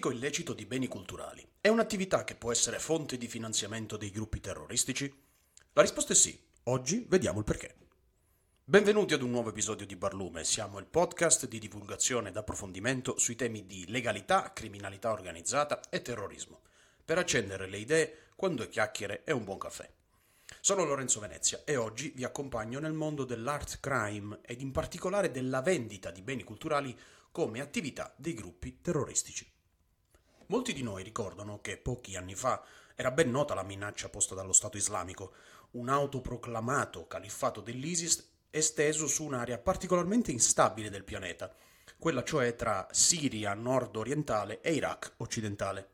traffico illecito di beni culturali è un'attività che può essere fonte di finanziamento dei gruppi terroristici? La risposta è sì. Oggi vediamo il perché. Benvenuti ad un nuovo episodio di Barlume, siamo il podcast di divulgazione ed approfondimento sui temi di legalità, criminalità organizzata e terrorismo, per accendere le idee quando chiacchiere e un buon caffè. Sono Lorenzo Venezia e oggi vi accompagno nel mondo dell'art crime ed in particolare della vendita di beni culturali come attività dei gruppi terroristici. Molti di noi ricordano che pochi anni fa era ben nota la minaccia posta dallo Stato islamico, un autoproclamato califfato dell'ISIS esteso su un'area particolarmente instabile del pianeta, quella cioè tra Siria nord-orientale e Iraq occidentale.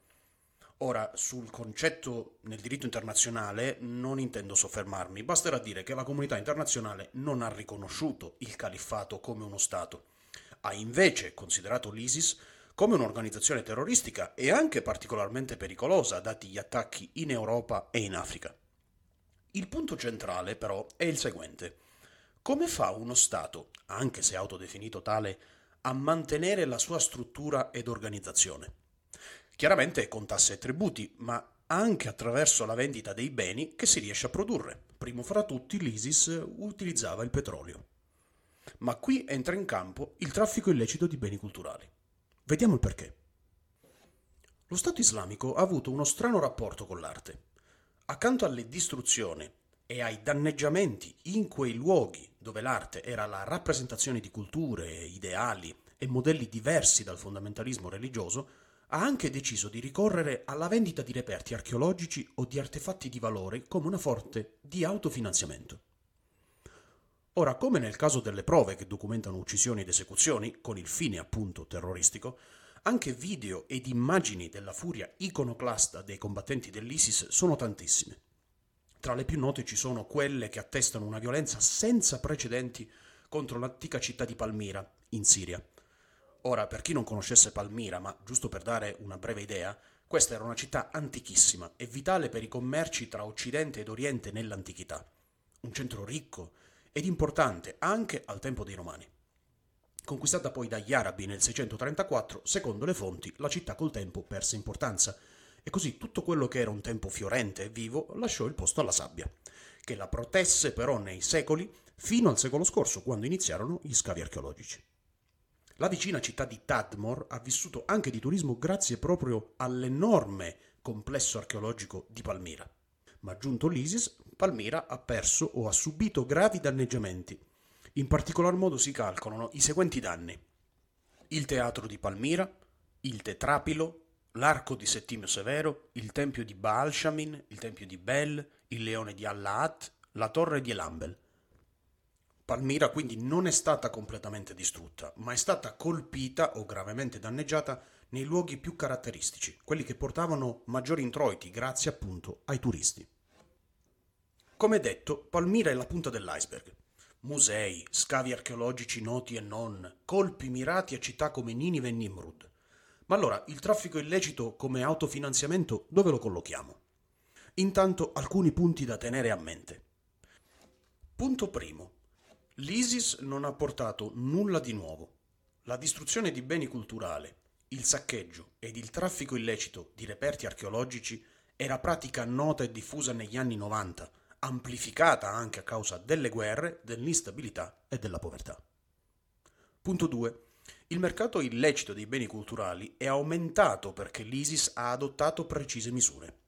Ora, sul concetto nel diritto internazionale non intendo soffermarmi, basterà dire che la comunità internazionale non ha riconosciuto il califfato come uno Stato ha invece considerato l'ISIS come un'organizzazione terroristica e anche particolarmente pericolosa, dati gli attacchi in Europa e in Africa. Il punto centrale, però, è il seguente. Come fa uno Stato, anche se autodefinito tale, a mantenere la sua struttura ed organizzazione? Chiaramente con tasse e tributi, ma anche attraverso la vendita dei beni che si riesce a produrre. Primo fra tutti l'ISIS utilizzava il petrolio. Ma qui entra in campo il traffico illecito di beni culturali. Vediamo il perché. Lo Stato islamico ha avuto uno strano rapporto con l'arte. Accanto alle distruzioni e ai danneggiamenti in quei luoghi dove l'arte era la rappresentazione di culture, ideali e modelli diversi dal fondamentalismo religioso, ha anche deciso di ricorrere alla vendita di reperti archeologici o di artefatti di valore come una forte di autofinanziamento. Ora, come nel caso delle prove che documentano uccisioni ed esecuzioni, con il fine appunto terroristico, anche video ed immagini della furia iconoclasta dei combattenti dell'ISIS sono tantissime. Tra le più note ci sono quelle che attestano una violenza senza precedenti contro l'antica città di Palmira, in Siria. Ora, per chi non conoscesse Palmira, ma giusto per dare una breve idea, questa era una città antichissima e vitale per i commerci tra Occidente ed Oriente nell'antichità. Un centro ricco, ed importante anche al tempo dei Romani. Conquistata poi dagli Arabi nel 634, secondo le fonti, la città col tempo perse importanza e così tutto quello che era un tempo fiorente e vivo lasciò il posto alla sabbia, che la protesse però nei secoli fino al secolo scorso, quando iniziarono gli scavi archeologici. La vicina città di Tadmor ha vissuto anche di turismo grazie proprio all'enorme complesso archeologico di Palmira. Ma giunto l'ISIS, Palmira ha perso o ha subito gravi danneggiamenti. In particolar modo si calcolano i seguenti danni. Il teatro di Palmira, il tetrapilo, l'arco di Settimio Severo, il tempio di Baal Shamin, il tempio di Bel, il leone di Allahat, la torre di Elambel. Palmira quindi non è stata completamente distrutta, ma è stata colpita o gravemente danneggiata nei luoghi più caratteristici, quelli che portavano maggiori introiti grazie appunto ai turisti. Come detto, Palmira è la punta dell'iceberg. Musei, scavi archeologici noti e non, colpi mirati a città come Ninive e Nimrud. Ma allora, il traffico illecito come autofinanziamento dove lo collochiamo? Intanto alcuni punti da tenere a mente. Punto primo. L'ISIS non ha portato nulla di nuovo. La distruzione di beni culturali, il saccheggio ed il traffico illecito di reperti archeologici era pratica nota e diffusa negli anni 90 amplificata anche a causa delle guerre, dell'instabilità e della povertà. Punto 2. Il mercato illecito dei beni culturali è aumentato perché l'ISIS ha adottato precise misure.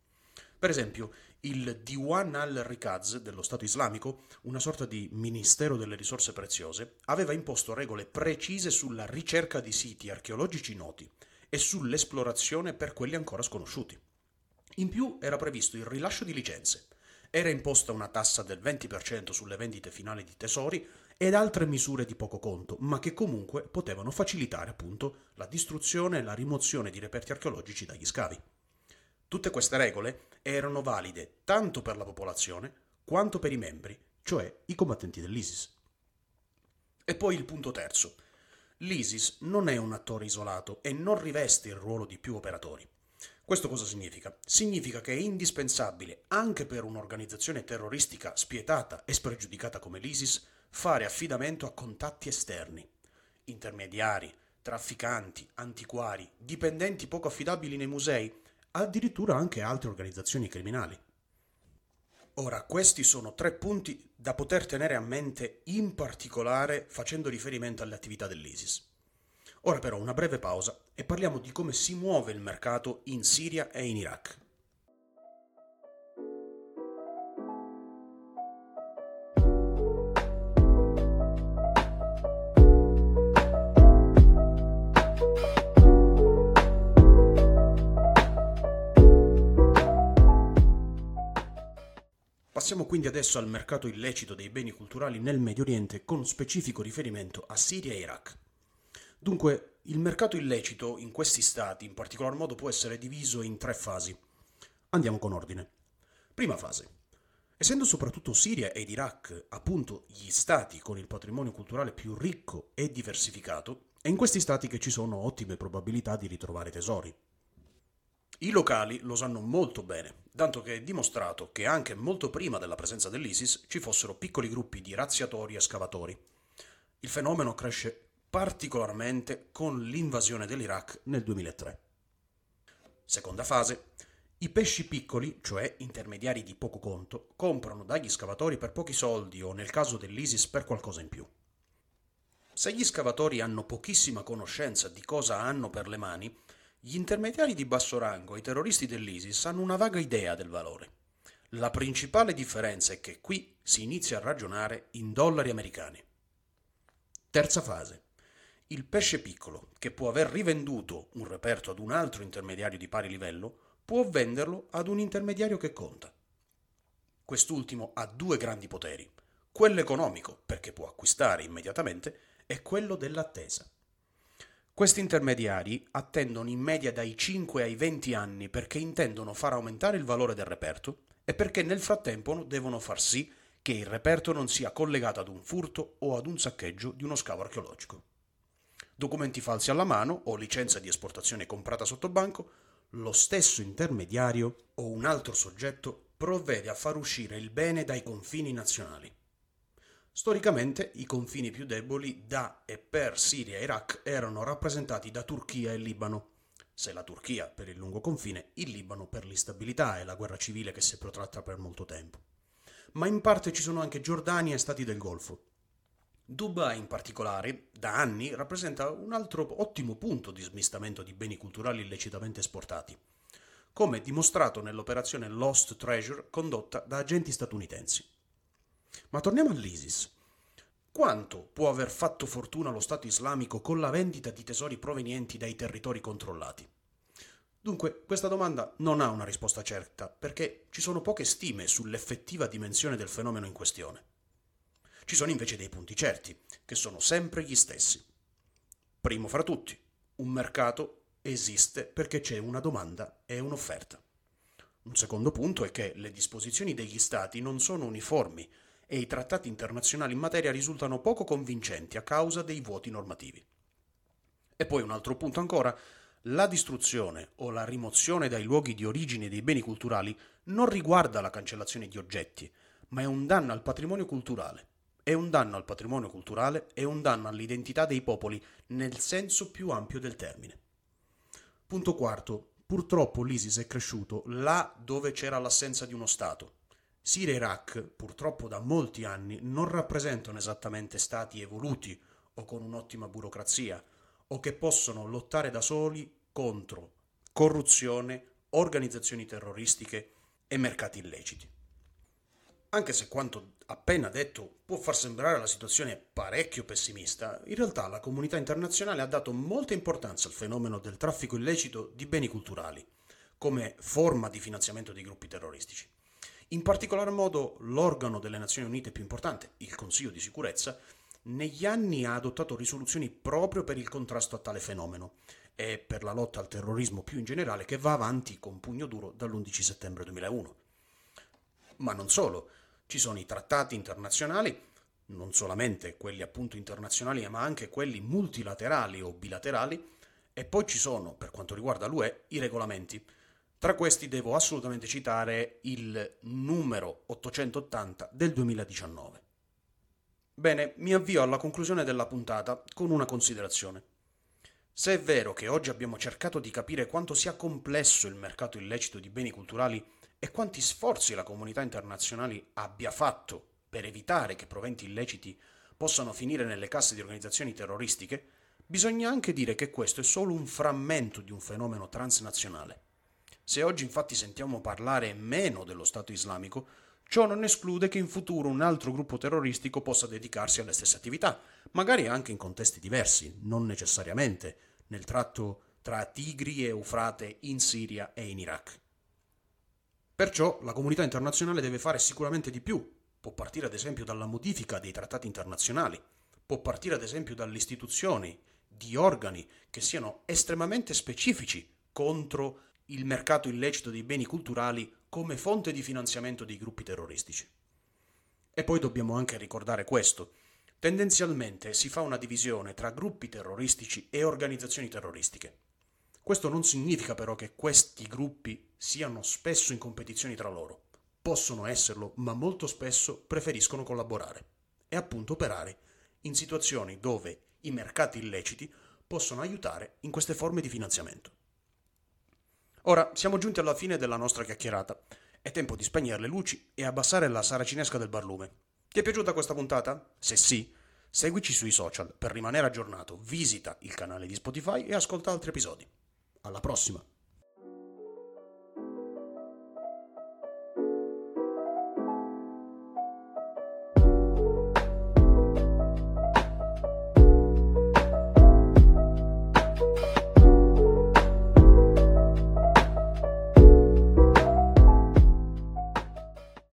Per esempio, il Diwan al-Rikaz dello Stato islamico, una sorta di ministero delle risorse preziose, aveva imposto regole precise sulla ricerca di siti archeologici noti e sull'esplorazione per quelli ancora sconosciuti. In più era previsto il rilascio di licenze, era imposta una tassa del 20% sulle vendite finali di tesori ed altre misure di poco conto, ma che comunque potevano facilitare appunto la distruzione e la rimozione di reperti archeologici dagli scavi. Tutte queste regole erano valide tanto per la popolazione quanto per i membri, cioè i combattenti dell'ISIS. E poi il punto terzo. L'ISIS non è un attore isolato e non riveste il ruolo di più operatori. Questo cosa significa? Significa che è indispensabile, anche per un'organizzazione terroristica spietata e spregiudicata come l'ISIS, fare affidamento a contatti esterni, intermediari, trafficanti, antiquari, dipendenti poco affidabili nei musei, addirittura anche altre organizzazioni criminali. Ora, questi sono tre punti da poter tenere a mente in particolare facendo riferimento alle attività dell'ISIS. Ora però una breve pausa e parliamo di come si muove il mercato in Siria e in Iraq. Passiamo quindi adesso al mercato illecito dei beni culturali nel Medio Oriente con specifico riferimento a Siria e Iraq. Dunque, il mercato illecito in questi stati in particolar modo può essere diviso in tre fasi. Andiamo con ordine. Prima fase. Essendo soprattutto Siria ed Iraq appunto gli stati con il patrimonio culturale più ricco e diversificato, è in questi stati che ci sono ottime probabilità di ritrovare tesori. I locali lo sanno molto bene, tanto che è dimostrato che anche molto prima della presenza dell'ISIS ci fossero piccoli gruppi di razziatori e scavatori. Il fenomeno cresce particolarmente con l'invasione dell'Iraq nel 2003. Seconda fase. I pesci piccoli, cioè intermediari di poco conto, comprano dagli scavatori per pochi soldi o nel caso dell'ISIS per qualcosa in più. Se gli scavatori hanno pochissima conoscenza di cosa hanno per le mani, gli intermediari di basso rango i terroristi dell'ISIS hanno una vaga idea del valore. La principale differenza è che qui si inizia a ragionare in dollari americani. Terza fase. Il pesce piccolo, che può aver rivenduto un reperto ad un altro intermediario di pari livello, può venderlo ad un intermediario che conta. Quest'ultimo ha due grandi poteri, quello economico, perché può acquistare immediatamente, e quello dell'attesa. Questi intermediari attendono in media dai 5 ai 20 anni perché intendono far aumentare il valore del reperto e perché nel frattempo devono far sì che il reperto non sia collegato ad un furto o ad un saccheggio di uno scavo archeologico. Documenti falsi alla mano o licenza di esportazione comprata sotto banco, lo stesso intermediario o un altro soggetto provvede a far uscire il bene dai confini nazionali. Storicamente i confini più deboli da e per Siria e Iraq erano rappresentati da Turchia e Libano. Se la Turchia per il lungo confine, il Libano per l'instabilità e la guerra civile che si è protratta per molto tempo. Ma in parte ci sono anche Giordania e Stati del Golfo. Dubai in particolare, da anni, rappresenta un altro ottimo punto di smistamento di beni culturali illecitamente esportati, come dimostrato nell'operazione Lost Treasure condotta da agenti statunitensi. Ma torniamo all'ISIS. Quanto può aver fatto fortuna lo Stato islamico con la vendita di tesori provenienti dai territori controllati? Dunque, questa domanda non ha una risposta certa, perché ci sono poche stime sull'effettiva dimensione del fenomeno in questione. Ci sono invece dei punti certi, che sono sempre gli stessi. Primo fra tutti, un mercato esiste perché c'è una domanda e un'offerta. Un secondo punto è che le disposizioni degli Stati non sono uniformi e i trattati internazionali in materia risultano poco convincenti a causa dei vuoti normativi. E poi un altro punto ancora, la distruzione o la rimozione dai luoghi di origine dei beni culturali non riguarda la cancellazione di oggetti, ma è un danno al patrimonio culturale. È un danno al patrimonio culturale e un danno all'identità dei popoli nel senso più ampio del termine. Punto quarto. Purtroppo l'ISIS è cresciuto là dove c'era l'assenza di uno Stato Siria e Iraq, purtroppo da molti anni, non rappresentano esattamente stati evoluti o con un'ottima burocrazia, o che possono lottare da soli contro corruzione, organizzazioni terroristiche e mercati illeciti. Anche se quanto appena detto può far sembrare la situazione parecchio pessimista, in realtà la comunità internazionale ha dato molta importanza al fenomeno del traffico illecito di beni culturali, come forma di finanziamento dei gruppi terroristici. In particolar modo l'organo delle Nazioni Unite più importante, il Consiglio di sicurezza, negli anni ha adottato risoluzioni proprio per il contrasto a tale fenomeno e per la lotta al terrorismo più in generale che va avanti con pugno duro dall'11 settembre 2001. Ma non solo, ci sono i trattati internazionali, non solamente quelli appunto internazionali, ma anche quelli multilaterali o bilaterali, e poi ci sono, per quanto riguarda l'UE, i regolamenti tra questi devo assolutamente citare il numero 880 del 2019. Bene, mi avvio alla conclusione della puntata con una considerazione. Se è vero che oggi abbiamo cercato di capire quanto sia complesso il mercato illecito di beni culturali e quanti sforzi la comunità internazionale abbia fatto per evitare che proventi illeciti possano finire nelle casse di organizzazioni terroristiche, bisogna anche dire che questo è solo un frammento di un fenomeno transnazionale. Se oggi infatti sentiamo parlare meno dello Stato islamico, ciò non esclude che in futuro un altro gruppo terroristico possa dedicarsi alle stesse attività, magari anche in contesti diversi, non necessariamente nel tratto tra Tigri e Eufrate in Siria e in Iraq. Perciò la comunità internazionale deve fare sicuramente di più. Può partire ad esempio dalla modifica dei trattati internazionali, può partire ad esempio dall'istituzione di organi che siano estremamente specifici contro il mercato illecito dei beni culturali come fonte di finanziamento dei gruppi terroristici. E poi dobbiamo anche ricordare questo. Tendenzialmente si fa una divisione tra gruppi terroristici e organizzazioni terroristiche. Questo non significa però che questi gruppi siano spesso in competizione tra loro. Possono esserlo, ma molto spesso preferiscono collaborare e appunto operare in situazioni dove i mercati illeciti possono aiutare in queste forme di finanziamento. Ora siamo giunti alla fine della nostra chiacchierata. È tempo di spegnere le luci e abbassare la saracinesca del barlume. Ti è piaciuta questa puntata? Se sì, seguici sui social per rimanere aggiornato, visita il canale di Spotify e ascolta altri episodi. Alla prossima!